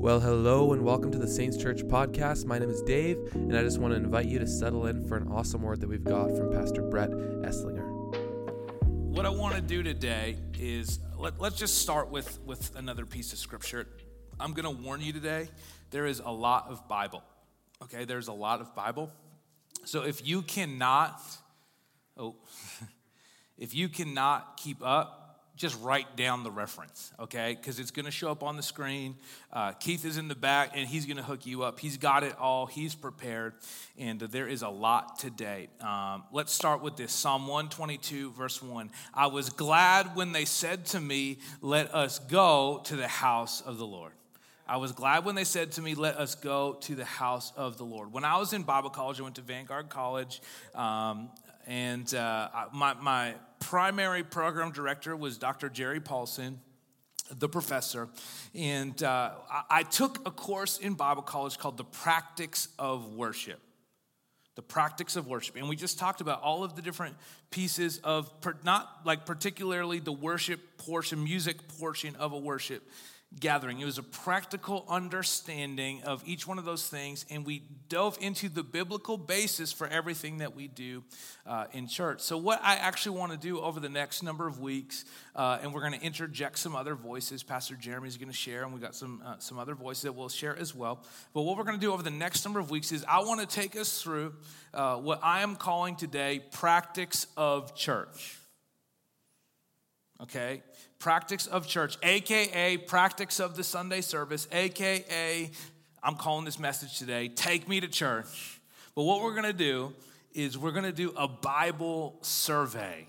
Well, hello and welcome to the Saints Church podcast. My name is Dave, and I just want to invite you to settle in for an awesome word that we've got from Pastor Brett Esslinger. What I want to do today is let, us just start with, with another piece of scripture. I'm going to warn you today there is a lot of Bible. Okay, there's a lot of Bible. So if you cannot, oh, if you cannot keep up, just write down the reference, okay? Because it's going to show up on the screen. Uh, Keith is in the back and he's going to hook you up. He's got it all, he's prepared, and there is a lot today. Um, let's start with this Psalm 122, verse 1. I was glad when they said to me, Let us go to the house of the Lord. I was glad when they said to me, Let us go to the house of the Lord. When I was in Bible college, I went to Vanguard College. Um, and uh, my, my primary program director was Dr. Jerry Paulson, the professor. And uh, I, took a course in Bible college called The Practice of Worship the practice of worship. And we just talked about all of the different pieces of, not like particularly the worship portion, music portion of a worship, gathering. It was a practical understanding of each one of those things, and we dove into the biblical basis for everything that we do uh, in church. So, what I actually want to do over the next number of weeks, uh, and we're going to interject some other voices. Pastor Jeremy is going to share, and we've got some uh, some other voices that we'll share as well. But what we're going to do over the next number of weeks is I want to take us through uh, what I am calling today practice of church. Okay, practice of church, aka practice of the Sunday service, aka I'm calling this message today, take me to church. But what we're gonna do is we're gonna do a Bible survey.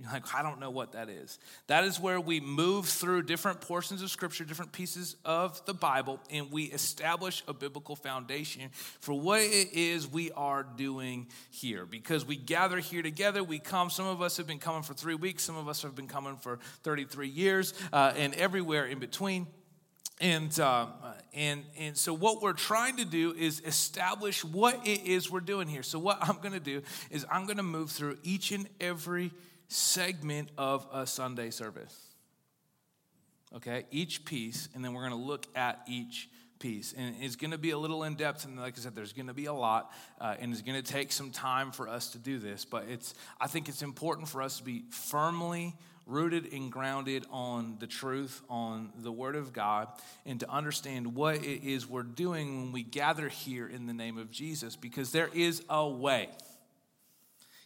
You're like, I don't know what that is. That is where we move through different portions of Scripture, different pieces of the Bible, and we establish a biblical foundation for what it is we are doing here. Because we gather here together, we come. Some of us have been coming for three weeks, some of us have been coming for 33 years, uh, and everywhere in between. And, uh, and, and so, what we're trying to do is establish what it is we're doing here. So, what I'm going to do is I'm going to move through each and every segment of a Sunday service. Okay, each piece, and then we're going to look at each piece. And it's going to be a little in depth, and like I said, there's going to be a lot, uh, and it's going to take some time for us to do this. But it's, I think it's important for us to be firmly rooted and grounded on the truth, on the Word of God, and to understand what it is we're doing when we gather here in the name of Jesus, because there is a way.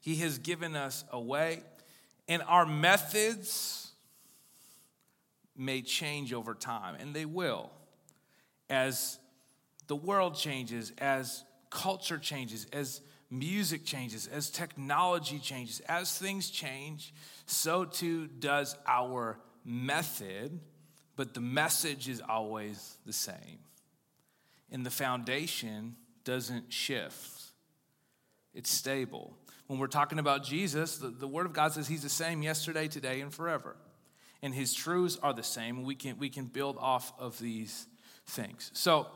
He has given us a way. And our methods may change over time, and they will. As the world changes, as culture changes, as music changes, as technology changes, as things change, so too does our method, but the message is always the same. And the foundation doesn't shift, it's stable when we're talking about Jesus, the, the Word of God says He's the same yesterday, today, and forever. And His truths are the same. We can, we can build off of these things. So,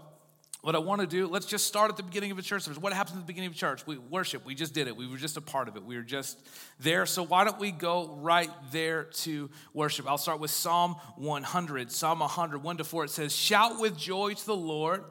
what I want to do, let's just start at the beginning of a church service. What happens at the beginning of church? We worship. We just did it. We were just a part of it. We were just there. So why don't we go right there to worship? I'll start with Psalm 100. Psalm 100, 1 to 4. It says, Shout with joy to the Lord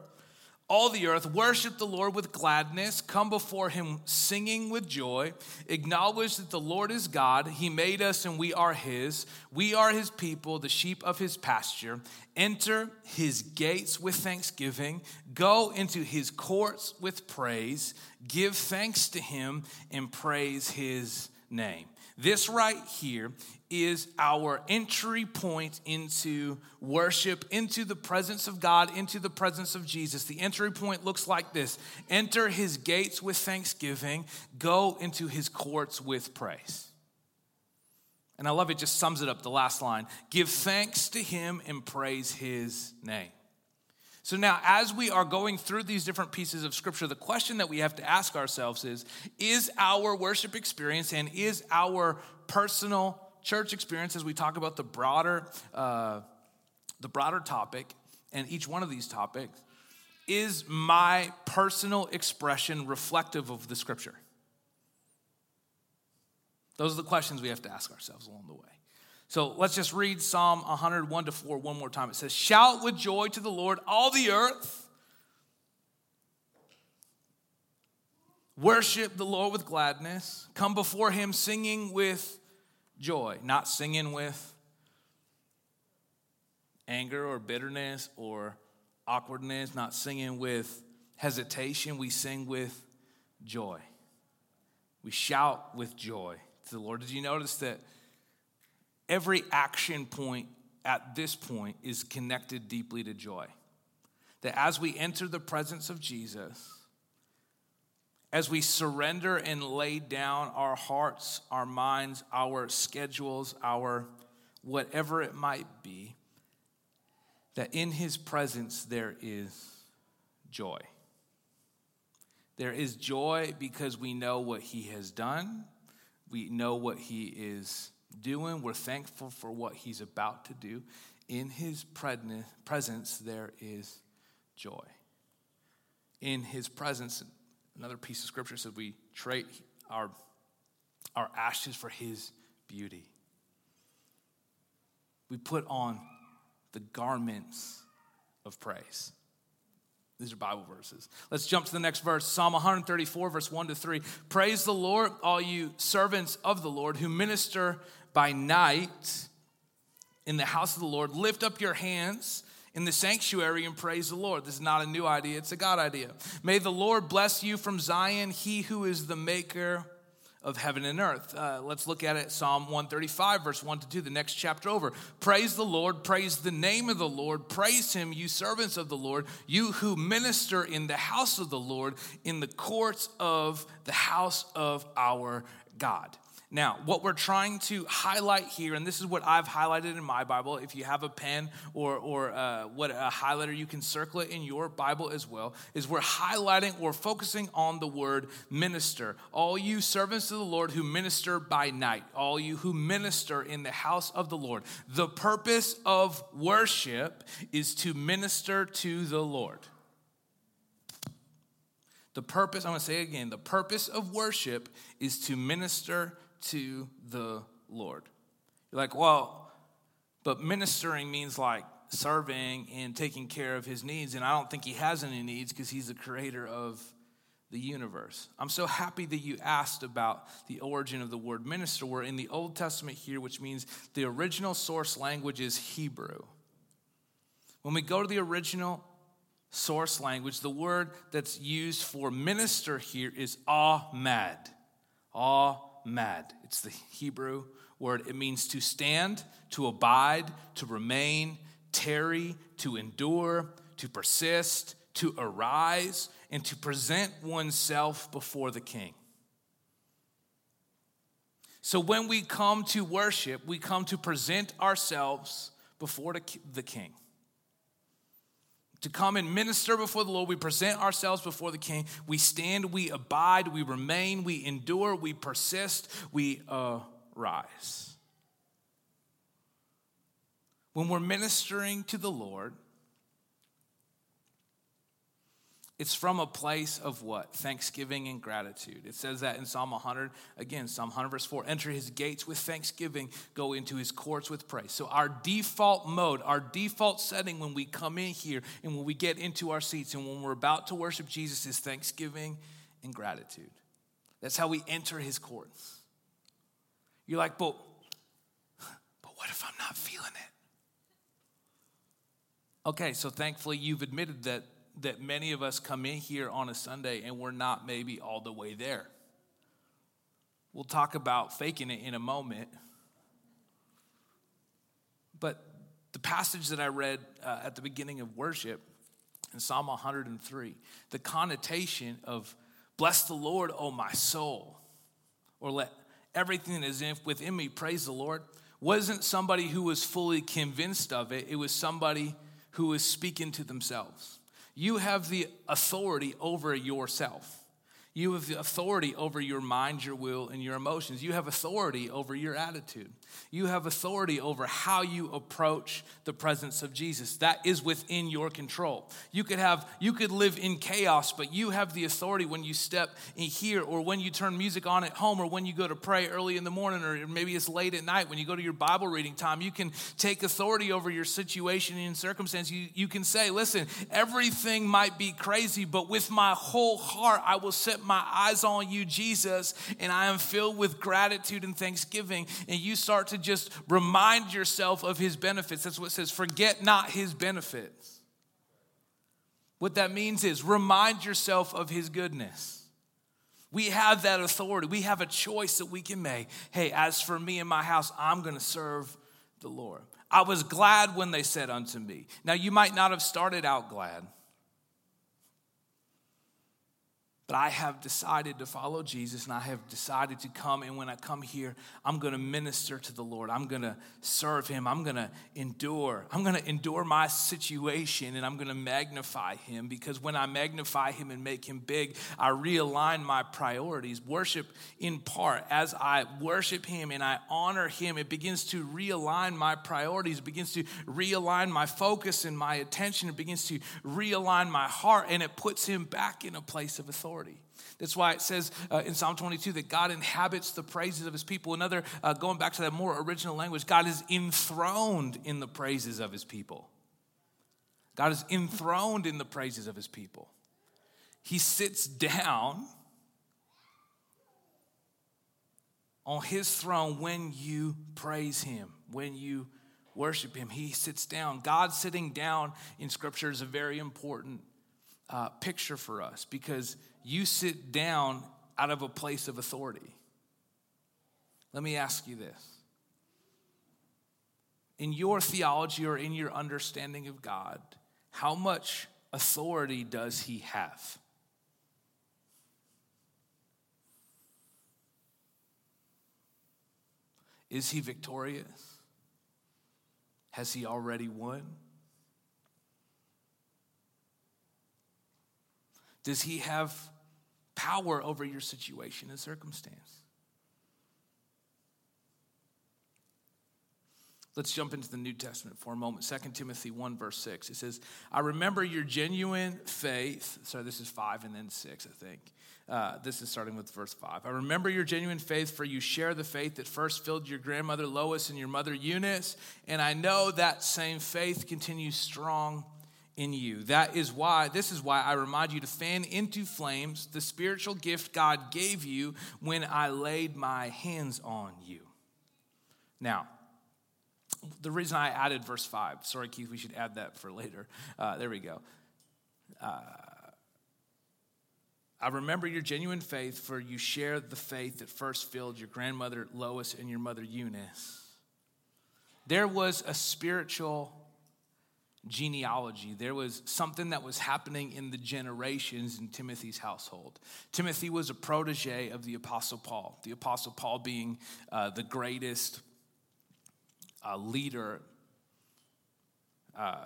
all the earth, worship the Lord with gladness, come before him singing with joy, acknowledge that the Lord is God. He made us and we are his. We are his people, the sheep of his pasture. Enter his gates with thanksgiving, go into his courts with praise, give thanks to him and praise his name. This right here is our entry point into worship, into the presence of God, into the presence of Jesus. The entry point looks like this enter his gates with thanksgiving, go into his courts with praise. And I love it, just sums it up the last line give thanks to him and praise his name. So now, as we are going through these different pieces of scripture, the question that we have to ask ourselves is Is our worship experience and is our personal church experience as we talk about the broader, uh, the broader topic and each one of these topics, is my personal expression reflective of the scripture? Those are the questions we have to ask ourselves along the way. So let's just read Psalm 101 to 4 one more time. It says, Shout with joy to the Lord, all the earth. Worship the Lord with gladness. Come before him singing with joy, not singing with anger or bitterness or awkwardness, not singing with hesitation. We sing with joy. We shout with joy to the Lord. Did you notice that every action point at this point is connected deeply to joy? That as we enter the presence of Jesus, as we surrender and lay down our hearts, our minds, our schedules, our whatever it might be, that in his presence there is joy. There is joy because we know what he has done, we know what he is doing, we're thankful for what he's about to do. In his presence, there is joy. In his presence, Another piece of scripture says we trade our, our ashes for his beauty. We put on the garments of praise. These are Bible verses. Let's jump to the next verse Psalm 134, verse 1 to 3. Praise the Lord, all you servants of the Lord who minister by night in the house of the Lord. Lift up your hands in the sanctuary and praise the Lord. This is not a new idea, it's a God idea. May the Lord bless you from Zion, he who is the maker of heaven and earth. Uh, let's look at it Psalm 135, verse 1 to 2, the next chapter over. Praise the Lord, praise the name of the Lord, praise him, you servants of the Lord, you who minister in the house of the Lord, in the courts of the house of our God. Now, what we're trying to highlight here, and this is what I've highlighted in my Bible. If you have a pen or, or uh, what a highlighter, you can circle it in your Bible as well. Is we're highlighting, we're focusing on the word minister. All you servants of the Lord who minister by night, all you who minister in the house of the Lord. The purpose of worship is to minister to the Lord. The purpose, I'm going to say it again, the purpose of worship is to minister to the Lord. You're like, well, but ministering means like serving and taking care of his needs. And I don't think he has any needs because he's the creator of the universe. I'm so happy that you asked about the origin of the word minister. We're in the Old Testament here, which means the original source language is Hebrew. When we go to the original source language, the word that's used for minister here is ahmad. Ahmad mad. It's the Hebrew word. It means to stand, to abide, to remain, tarry, to endure, to persist, to arise, and to present oneself before the king. So when we come to worship, we come to present ourselves before the king to come and minister before the Lord. We present ourselves before the King. We stand, we abide, we remain, we endure, we persist, we uh, arise. When we're ministering to the Lord, It's from a place of what? Thanksgiving and gratitude. It says that in Psalm 100. Again, Psalm 100, verse 4 enter his gates with thanksgiving, go into his courts with praise. So, our default mode, our default setting when we come in here and when we get into our seats and when we're about to worship Jesus is thanksgiving and gratitude. That's how we enter his courts. You're like, but, but what if I'm not feeling it? Okay, so thankfully you've admitted that that many of us come in here on a Sunday and we're not maybe all the way there. We'll talk about faking it in a moment. But the passage that I read uh, at the beginning of worship in Psalm 103, the connotation of bless the Lord, O my soul, or let everything that is within me praise the Lord, wasn't somebody who was fully convinced of it. It was somebody who was speaking to themselves. You have the authority over yourself. You have authority over your mind, your will, and your emotions. You have authority over your attitude. You have authority over how you approach the presence of Jesus. That is within your control. You could have you could live in chaos, but you have the authority when you step in here or when you turn music on at home or when you go to pray early in the morning or maybe it's late at night when you go to your Bible reading time. You can take authority over your situation and circumstance. You, you can say, listen, everything might be crazy, but with my whole heart, I will set my eyes on you, Jesus, and I am filled with gratitude and thanksgiving. And you start to just remind yourself of his benefits. That's what it says forget not his benefits. What that means is remind yourself of his goodness. We have that authority. We have a choice that we can make. Hey, as for me and my house, I'm going to serve the Lord. I was glad when they said unto me. Now, you might not have started out glad. I have decided to follow Jesus and I have decided to come. And when I come here, I'm going to minister to the Lord. I'm going to serve Him. I'm going to endure. I'm going to endure my situation and I'm going to magnify Him because when I magnify Him and make Him big, I realign my priorities. Worship in part, as I worship Him and I honor Him, it begins to realign my priorities. It begins to realign my focus and my attention. It begins to realign my heart and it puts Him back in a place of authority authority. That's why it says uh, in Psalm 22 that God inhabits the praises of his people. Another, uh, going back to that more original language, God is enthroned in the praises of his people. God is enthroned in the praises of his people. He sits down on his throne when you praise him, when you worship him. He sits down. God sitting down in scripture is a very important uh, picture for us because you sit down out of a place of authority. Let me ask you this. In your theology or in your understanding of God, how much authority does he have? Is he victorious? Has he already won? Does he have power over your situation and circumstance? Let's jump into the New Testament for a moment. 2 Timothy 1, verse 6. It says, I remember your genuine faith. Sorry, this is 5 and then 6, I think. Uh, this is starting with verse 5. I remember your genuine faith, for you share the faith that first filled your grandmother Lois and your mother Eunice. And I know that same faith continues strong in you. That is why, this is why I remind you to fan into flames the spiritual gift God gave you when I laid my hands on you. Now, the reason I added verse 5, sorry, Keith, we should add that for later. Uh, there we go. Uh, I remember your genuine faith, for you share the faith that first filled your grandmother Lois and your mother Eunice. There was a spiritual genealogy. There was something that was happening in the generations in Timothy's household. Timothy was a protege of the Apostle Paul, the Apostle Paul being uh, the greatest uh, leader, uh,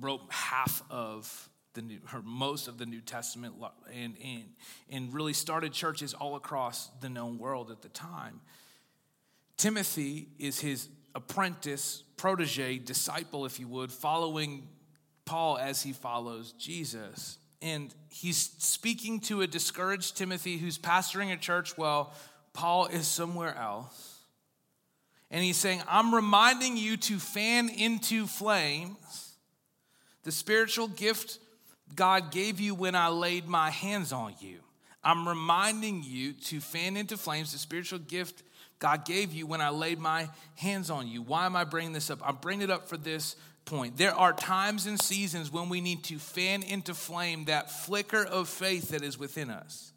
wrote half of the new, or most of the New Testament, and, and, and really started churches all across the known world at the time. Timothy is his apprentice, protege, disciple, if you would, following Paul as he follows Jesus. And he's speaking to a discouraged Timothy who's pastoring a church while Paul is somewhere else. And he's saying, I'm reminding you to fan into flames the spiritual gift God gave you when I laid my hands on you. I'm reminding you to fan into flames the spiritual gift God gave you when I laid my hands on you. Why am I bringing this up? I'm bringing it up for this point. There are times and seasons when we need to fan into flame that flicker of faith that is within us.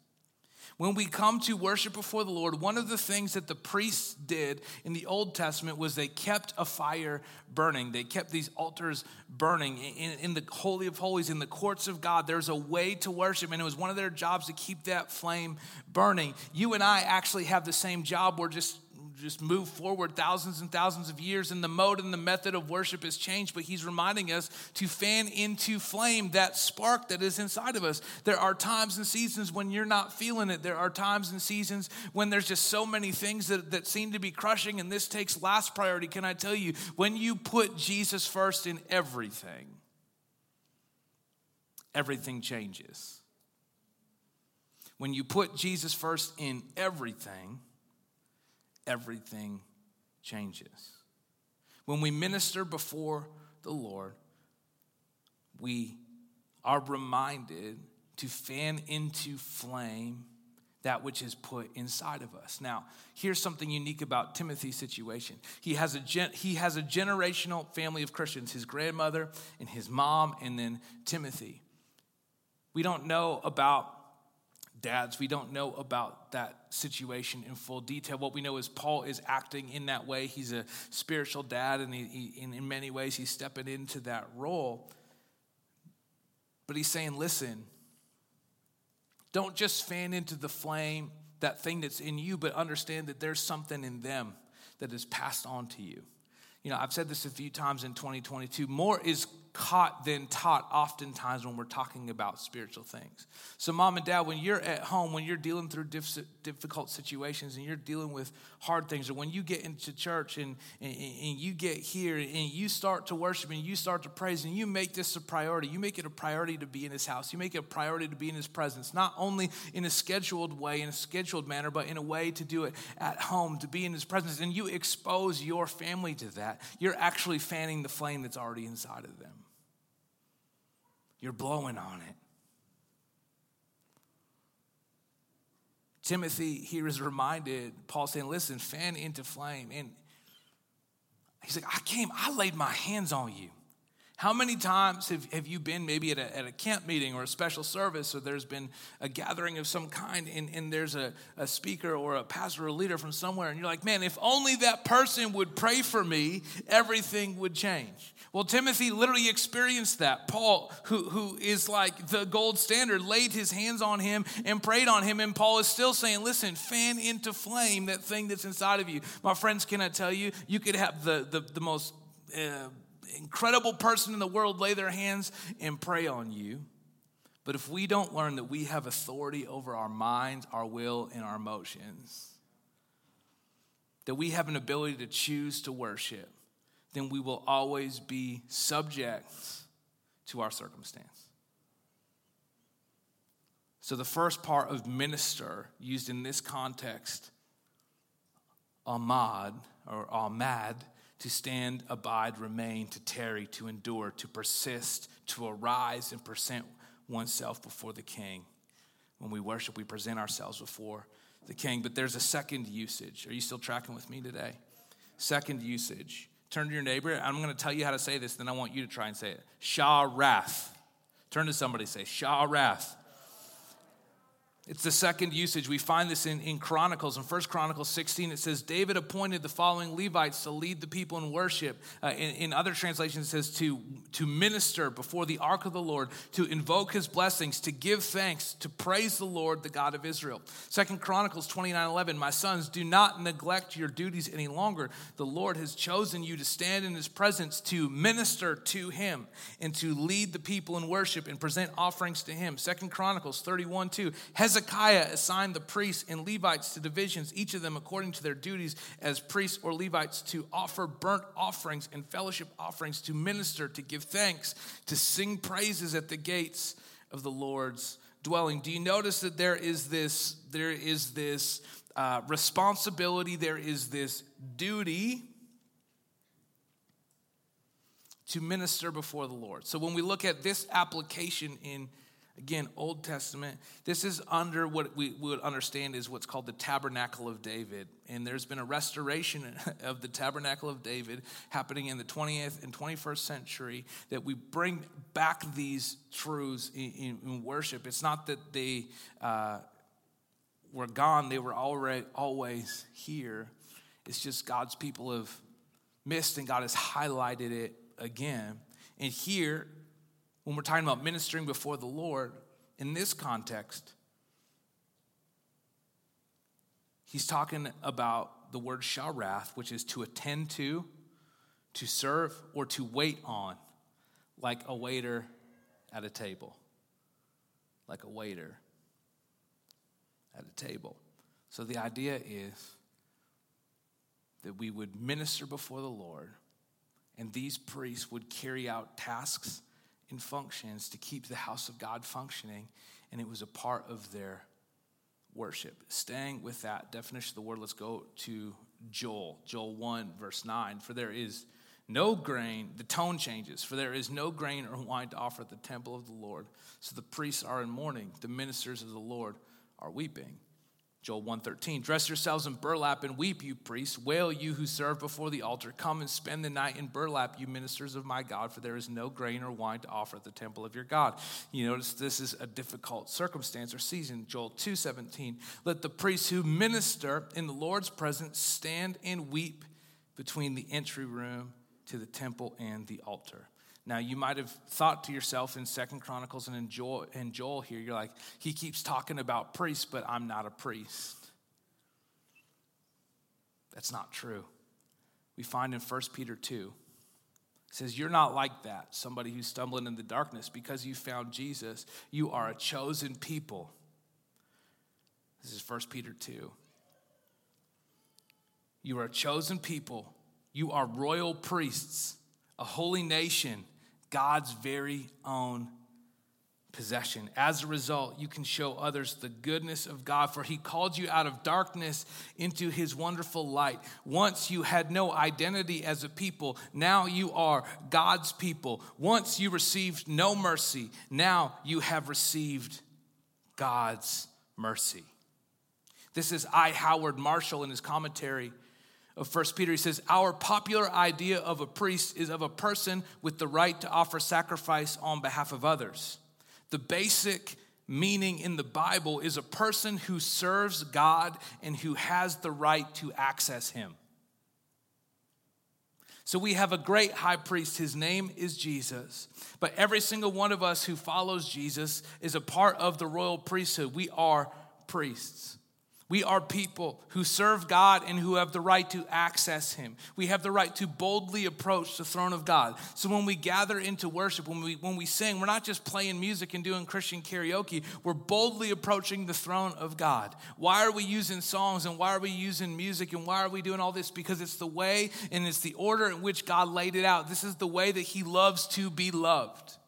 When we come to worship before the Lord, one of the things that the priests did in the Old Testament was they kept a fire burning. They kept these altars burning in, in, the Holy of Holies, in the courts of God. There's a way to worship, and it was one of their jobs to keep that flame burning. You and I actually have the same job. We're just just moved forward thousands and thousands of years, and the mode and the method of worship has changed, but he's reminding us to fan into flame that spark that is inside of us. There are times and seasons when you're not feeling it. There are times and seasons when there's just so many things that, that seem to be crushing, and this takes last priority. Can I tell you, when you put Jesus first in everything, everything changes. When you put Jesus first in everything, everything changes. When we minister before the Lord, we are reminded to fan into flame that which is put inside of us. Now, here's something unique about Timothy's situation. He has a gen- he has a generational family of Christians, his grandmother and his mom and then Timothy. We don't know about dads. We don't know about that situation in full detail. What we know is Paul is acting in that way. He's a spiritual dad, and he, he, in many ways, he's stepping into that role. But he's saying, listen, don't just fan into the flame that thing that's in you, but understand that there's something in them that is passed on to you. You know, I've said this a few times in 2022 more is caught than taught oftentimes when we're talking about spiritual things. So, mom and dad, when you're at home, when you're dealing through difficult situations and you're dealing with hard things, or when you get into church and, and, and, you get here and you start to worship and you start to praise and you make this a priority, you make it a priority to be in his house, you make it a priority to be in his presence, not only in a scheduled way, in a scheduled manner, but in a way to do it at home, to be in his presence, and you expose your family to that, you're actually fanning the flame that's already inside of them. You're blowing on it. Timothy here is reminded, Paul saying, listen, fan into flame. And he's like, I came, I laid my hands on you. How many times have, have you been maybe at a, at a camp meeting or a special service, or there's been a gathering of some kind, and, and there's a, a speaker or a pastor or a leader from somewhere, and you're like, man, if only that person would pray for me, everything would change. Well, Timothy literally experienced that. Paul, who, who is like the gold standard, laid his hands on him and prayed on him, and Paul is still saying, listen, fan into flame that thing that's inside of you. My friends, can I tell you, you could have the, the, the most. Uh, incredible person in the world lay their hands and pray on you. But if we don't learn that we have authority over our minds, our will, and our emotions, that we have an ability to choose to worship, then we will always be subject to our circumstance. So, the first part of minister used in this context, Ahmad or amad, to stand, abide, remain, to tarry, to endure, to persist, to arise and present oneself before the king. When we worship, we present ourselves before the king. But there's a second usage. Are you still tracking with me today? Second usage. Turn to your neighbor. I'm going to tell you how to say this, then I want you to try and say it. sharath. Turn to somebody, say, sharath. It's the second usage. We find this in, in Chronicles. In 1 Chronicles 16, it says, David appointed the following Levites to lead the people in worship. Uh, in, in, other translations, it says to, to minister before the ark of the Lord, to invoke his blessings, to give thanks, to praise the Lord, the God of Israel. 2 Chronicles 29 11, My sons, do not neglect your duties any longer. The Lord has chosen you to stand in his presence, to minister to him, and to lead the people in worship and present offerings to him. 2 Chronicles 31 2, Hezekiah assigned the priests and Levites to divisions, each of them according to their duties as priests or Levites, to offer burnt offerings and fellowship offerings, to minister, to give thanks, to sing praises at the gates of the Lord's dwelling. Do you notice that there is this, there is this uh, responsibility, there is this duty to minister before the Lord. So when we look at this application in Again, Old Testament. This is under what we would understand is what's called the Tabernacle of David. And there's been a restoration of the Tabernacle of David happening in the 20th and 21st century that we bring back these truths in, in, worship. It's not that they uh, were gone, they were already always here. It's just God's people have missed and God has highlighted it again. And here, when we're talking about ministering before the Lord, in this context, he's talking about the word sharath, which is to attend to, to serve, or to wait on, like a waiter at a table. Like a waiter at a table. So the idea is that we would minister before the Lord, and these priests would carry out tasks and functions to keep the house of God functioning, and it was a part of their worship. Staying with that definition of the word, let's go to Joel, Joel 1, verse 9. For there is no grain, the tone changes, for there is no grain or wine to offer at the temple of the Lord. So the priests are in mourning, the ministers of the Lord are weeping. Joel 113, dress yourselves in burlap and weep, you priests. Wail, you who serve before the altar. Come and spend the night in burlap, you ministers of my God, for there is no grain or wine to offer at the temple of your God. You notice this is a difficult circumstance or season. Joel 2:17, let the priests who minister in the Lord's presence stand and weep between the entry room to the temple and the altar. Now, you might have thought to yourself in Second Chronicles and in Joel, in Joel here, you're like, he keeps talking about priests, but I'm not a priest. That's not true. We find in 1 Peter 2, it says, You're not like that, somebody who's stumbling in the darkness. Because you found Jesus, you are a chosen people. This is 1 Peter 2. You are a chosen people, you are royal priests, a holy nation God's very own possession. As a result, you can show others the goodness of God, for He called you out of darkness into His wonderful light. Once you had no identity as a people, now you are God's people. Once you received no mercy, now you have received God's mercy. This is I. Howard Marshall in his commentary of First Peter, he says, Our popular idea of a priest is of a person with the right to offer sacrifice on behalf of others. The basic meaning in the Bible is a person who serves God and who has the right to access him. So we have a great high priest. His name is Jesus. But every single one of us who follows Jesus is a part of the royal priesthood. We are priests. We are people who serve God and who have the right to access Him. We have the right to boldly approach the throne of God. So when we gather into worship, when we, when we sing, we're not just playing music and doing Christian karaoke, we're boldly approaching the throne of God. Why are we using songs and why are we using music and why are we doing all this? Because it's the way and it's the order in which God laid it out. This is the way that He loves to be loved.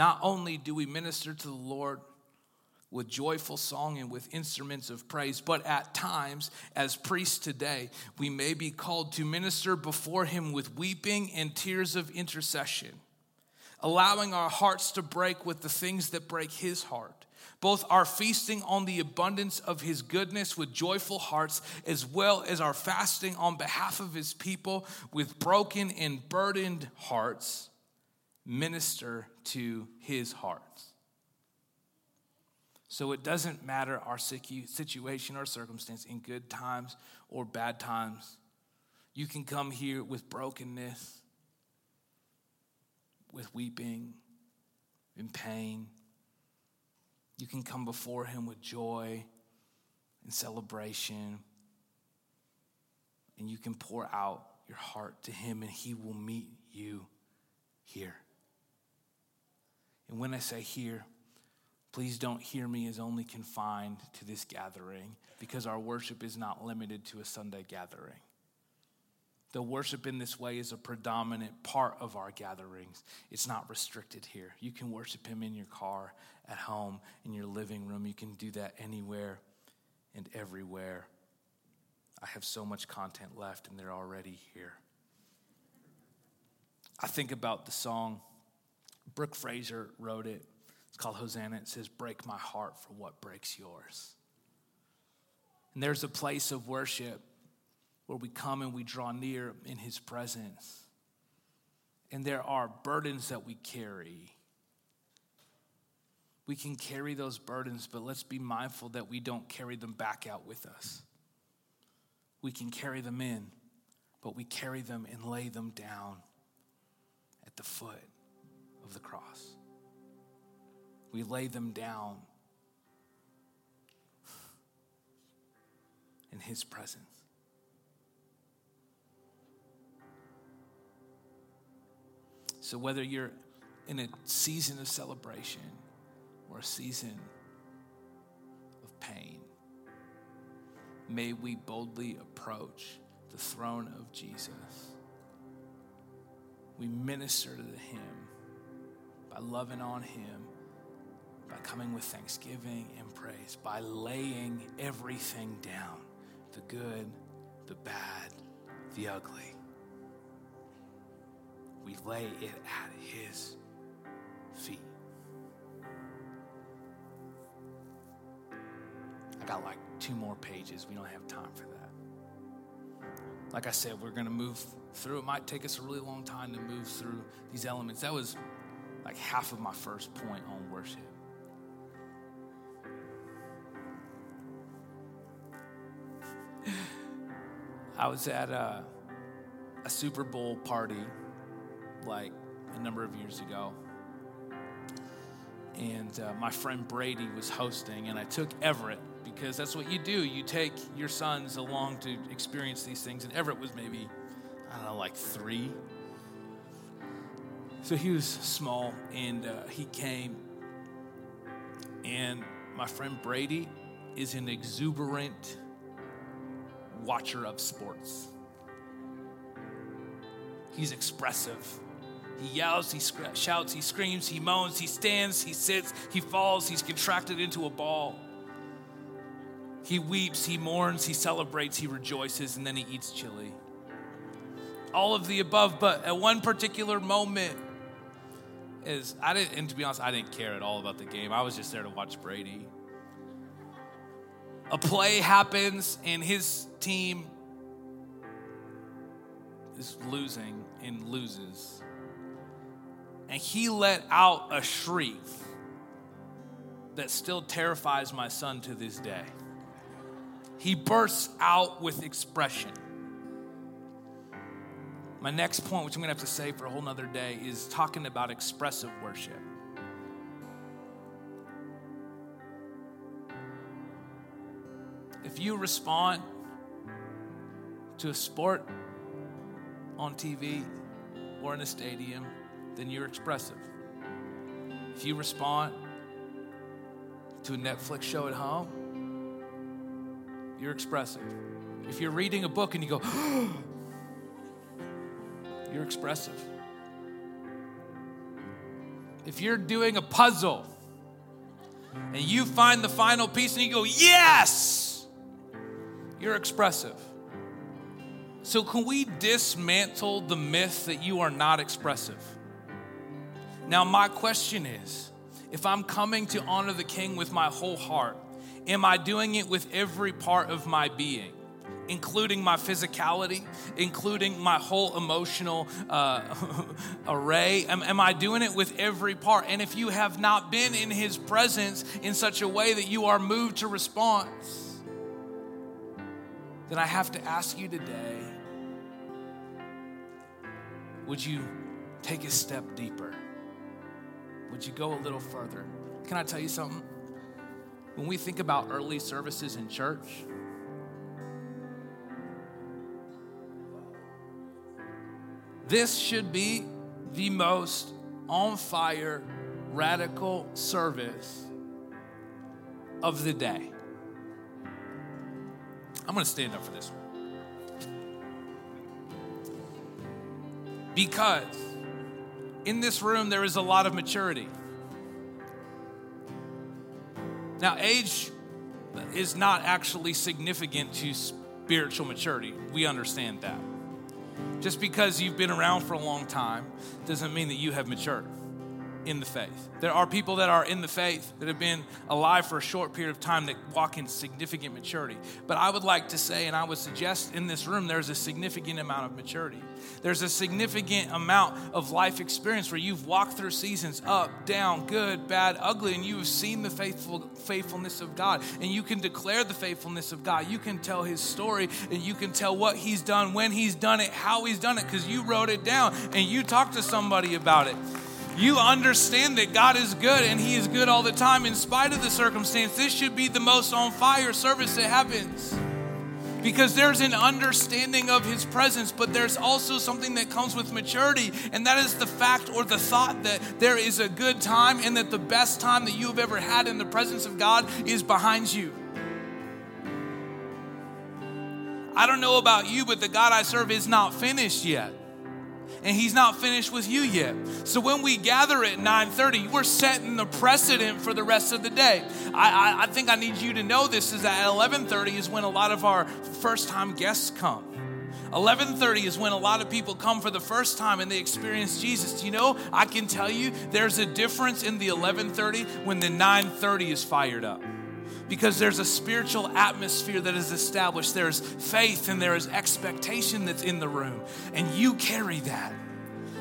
Not only do we minister to the Lord with joyful song and with instruments of praise, but at times, as priests today, we may be called to minister before Him with weeping and tears of intercession, allowing our hearts to break with the things that break His heart. Both our feasting on the abundance of His goodness with joyful hearts, as well as our fasting on behalf of His people with broken and burdened hearts minister to his heart. So it doesn't matter our situation or circumstance in good times or bad times. You can come here with brokenness, with weeping, in pain. You can come before him with joy and celebration. And you can pour out your heart to him, and he will meet you here. And when I say here, please don't hear me as only confined to this gathering because our worship is not limited to a Sunday gathering. The worship in this way is a predominant part of our gatherings. It's not restricted here. You can worship Him in your car, at home, in your living room. You can do that anywhere and everywhere. I have so much content left, and they're already here. I think about the song Brooke Fraser wrote it. It's called Hosanna. It says, Break my heart for what breaks yours. And there's a place of worship where we come and we draw near in his presence. And there are burdens that we carry. We can carry those burdens, but let's be mindful that we don't carry them back out with us. We can carry them in, but we carry them and lay them down at the foot of the cross. We lay them down in His presence. So, whether you're in a season of celebration or a season of pain, may we boldly approach the throne of Jesus. We minister to Him by loving on Him, by coming with thanksgiving and praise, by laying everything down the good, the bad, the ugly. We lay it at His feet. I got like two more pages. We don't have time for that. Like I said, we're going to move through. It might take us a really long time to move through these elements. That was like half of my first point on worship. I was at a, a Super Bowl party like a number of years ago. And uh, my friend Brady was hosting, and I took Everett because that's what you do. You take your sons along to experience these things. And Everett was maybe, I don't know, like three. So he was small, and uh, he came. And my friend Brady is an exuberant watcher of sports. He's expressive. He yells, he shouts, he screams, he moans, he stands, he sits, he falls, he's contracted into a ball. He weeps, he mourns, he celebrates, he rejoices, and then he eats chili. All of the above, but at one particular moment, is I didn't, and to be honest, I didn't care at all about the game. I was just there to watch Brady. A play happens, and his team is losing and loses. And he let out a shriek that still terrifies my son to this day. He bursts out with expression. My next point, which I'm gonna have to say for a whole nother day, is talking about expressive worship. If you respond to a sport on TV or in a stadium, then you're expressive. If you respond to a Netflix show at home, you're expressive. If you're reading a book and you go, oh, you're expressive. If you're doing a puzzle and you find the final piece and you go, yes, you're expressive. So, can we dismantle the myth that you are not expressive? Now, my question is if I'm coming to honor the King with my whole heart, am I doing it with every part of my being? Including my physicality, including my whole emotional uh, array? Am, am I doing it with every part? And if you have not been in His presence in such a way that you are moved to response, then I have to ask you today would you take a step deeper? Would you go a little further? Can I tell you something? When we think about early services in church, this should be the most on fire, radical service of the day. I'm going to stand up for this one. Because in this room, there is a lot of maturity. Now, age is not actually significant to spiritual maturity. We understand that. Just because you've been around for a long time doesn't mean that you have matured in the faith. There are people that are in the faith that have been alive for a short period of time that walk in significant maturity. But I would like to say, and I would suggest in this room, there's a significant amount of maturity. There's a significant amount of life experience where you've walked through seasons up, down, good, bad, ugly, and you have seen the faithful faithfulness of God. And you can declare the faithfulness of God. You can tell his story and you can tell what he's done, when he's done it, how he's done it, because you wrote it down and you talked to somebody about it you understand that God is good and He is good all the time in spite of the circumstance. This should be the most on fire service that happens. because there's an understanding of his presence, but there's also something that comes with maturity, and that is the fact or the thought that there is a good time and that the best time that you have ever had in the presence of God is behind you. I don't know about you, but the God I serve is not finished yet and he's not finished with you yet. So when we gather at 9:30, we're setting the precedent for the rest of the day. I, I, I think I need you to know this is that at 11:30 is when a lot of our first-time guests come. 11:30 is when a lot of people come for the first time and they experience Jesus. You know, I can tell you there's a difference in the 11:30 when the 9:30 is fired up because there's a spiritual atmosphere that is established. There's faith and there is expectation that's in the room, and you carry that.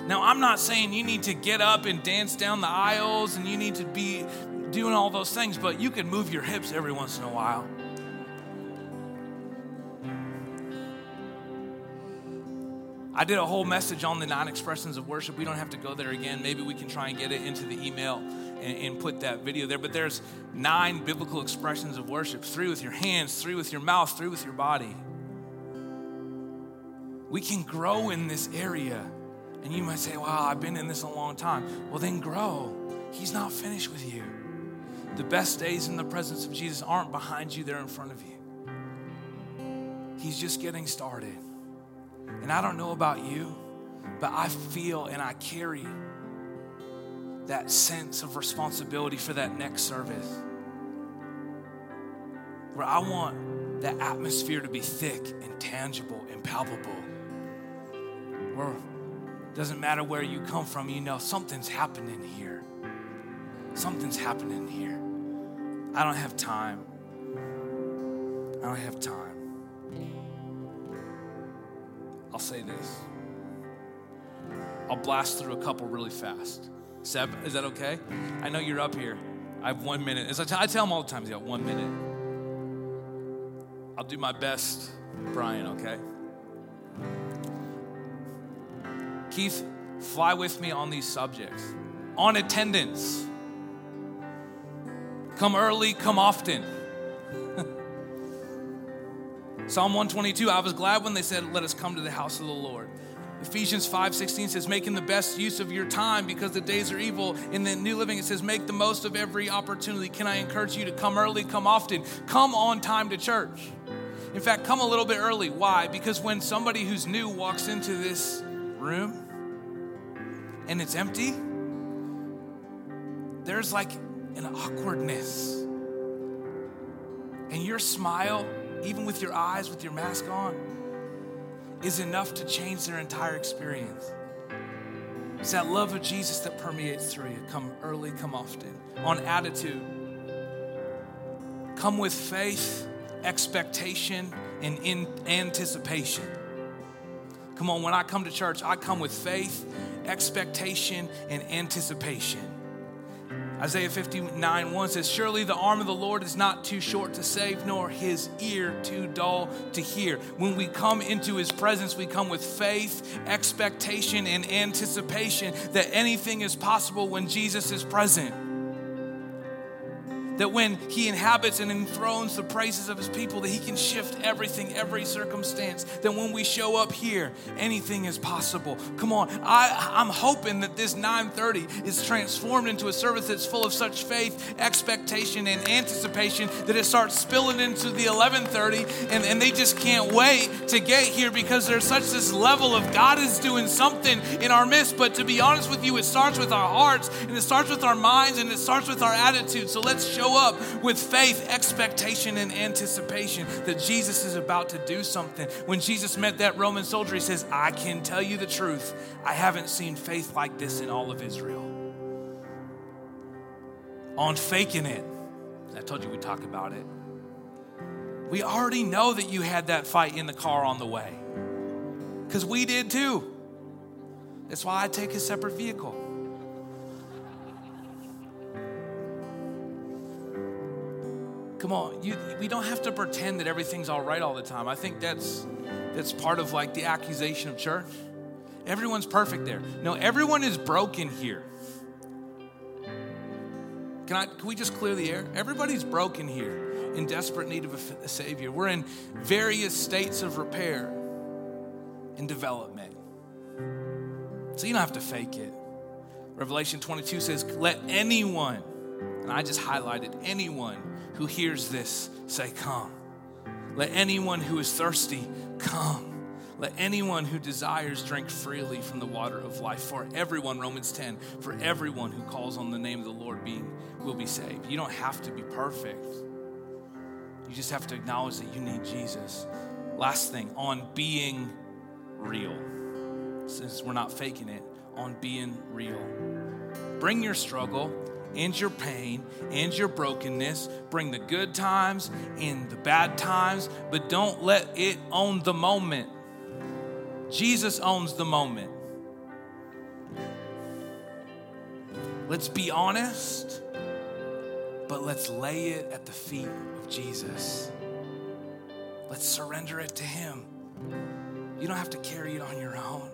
Now, I'm not saying you need to get up and dance down the aisles and you need to be doing all those things, but you can move your hips every once in a while. I did a whole message on the nine expressions of worship. We don't have to go there again. Maybe we can try and get it into the email and, and, put that video there. But there's nine biblical expressions of worship three with your hands, three with your mouth, three with your body. We can grow in this area. And you might say, Wow, I've been in this a long time. Well, then grow. He's not finished with you. The best days in the presence of Jesus aren't behind you, they're in front of you. He's just getting started. And I don't know about you, but I feel and I carry that sense of responsibility for that next service. Where I want that atmosphere to be thick and tangible and palpable. Where it doesn't matter where you come from, you know something's happening here. Something's happening here. I don't have time. I don't have time. I'll say this. I'll blast through a couple really fast. Seb, is that okay? I know you're up here. I have one minute. As I, t- I tell them all the time, you got one minute. I'll do my best, Brian, okay? Keith, fly with me on these subjects. On attendance. Come early, come often. Psalm 122, I was glad when they said, Let us come to the house of the Lord. Ephesians 5:16 says making the best use of your time because the days are evil. In the New Living it says make the most of every opportunity. Can I encourage you to come early, come often, come on time to church. In fact, come a little bit early. Why? Because when somebody who's new walks into this room and it's empty, there's like an awkwardness. And your smile, even with your eyes, with your mask on, is enough to change their entire experience. It's that love of Jesus that permeates through you. Come early, come often. On attitude, come with faith, expectation, and in anticipation. Come on, when I come to church, I come with faith, expectation, and anticipation. Isaiah 59 1 says, Surely the arm of the Lord is not too short to save, nor his ear too dull to hear. When we come into his presence, we come with faith, expectation, and anticipation that anything is possible when Jesus is present that when he inhabits and enthrones the praises of his people that he can shift everything every circumstance that when we show up here anything is possible. Come on. I, i'm hoping that this 930 is transformed into a service that's full of such faith expectation and anticipation that it starts spilling into the 1130 and, and they just can't wait to get here because there's such this level of god is doing something in our midst. But to be honest with you it starts with our hearts and it starts with our minds and it starts with our attitude so let's show up with faith, expectation, and anticipation that Jesus is about to do something. When Jesus met that Roman soldier, he says, I can tell you the truth. I haven't seen faith like this in all of Israel. On faking it, I told you we'd talk about it. We already know that you had that fight in the car on the way because we did too. That's why I take a separate vehicle. Come on, you, we don't have to pretend that everything's all right all the time. I think that's that's part of like the accusation of church. Everyone's perfect there. No, everyone is broken here. Can I can we just clear the air? Everybody's broken here. in desperate need of a, a Savior. We're in various states of repair and development. So you don't have to fake it. Revelation 22 says, Let anyone, and I just highlighted anyone who hears this say, Come. Let anyone who is thirsty come. Let anyone who desires drink freely from the water of life. For everyone, Romans 10, for everyone who calls on the name of the Lord being, will be saved. You don't have to be perfect. You just have to acknowledge that you need Jesus. Last thing, on being real. Since we're not faking it, on being real. Bring your struggle and your pain and your brokenness. Bring the good times and the bad times, but don't let it own the moment. Jesus owns the moment. Let's be honest, but let's lay it at the feet of Jesus. Let's surrender it to Him. You don't have to carry it on your own.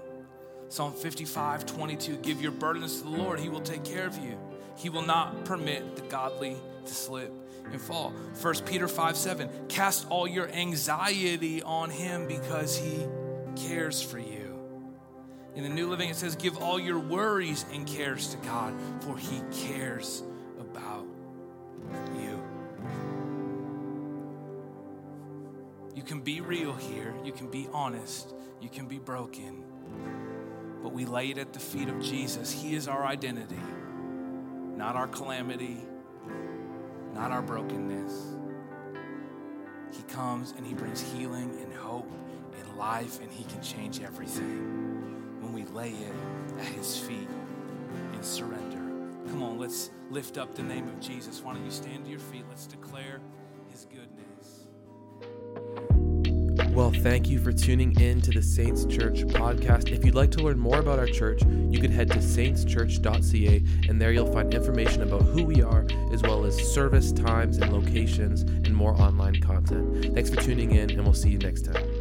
Psalm 55, 22, give your burdens to the Lord, He will take care of you. He will not permit the godly to slip and fall. 1 Peter 5, 7, cast all your anxiety on Him because He cares for you. In the New Living, it says, give all your worries and cares to God, for He cares about you. You can be real here, you can be honest, you can be broken but we lay it at the feet of Jesus. He is our identity, not our calamity, not our brokenness. He comes and He brings healing and hope and life, and He can change everything when we lay it at His feet in surrender. Come on, let's lift up the name of Jesus. Why don't you stand to your feet? Let's declare His goodness. Well, thank you for tuning in to the Saints Church podcast. If you'd like to learn more about our church, you can head to saintschurch.ca, and there you'll find information about who we are, as well as service times and locations, and more online content. Thanks for tuning in, and we'll see you next time.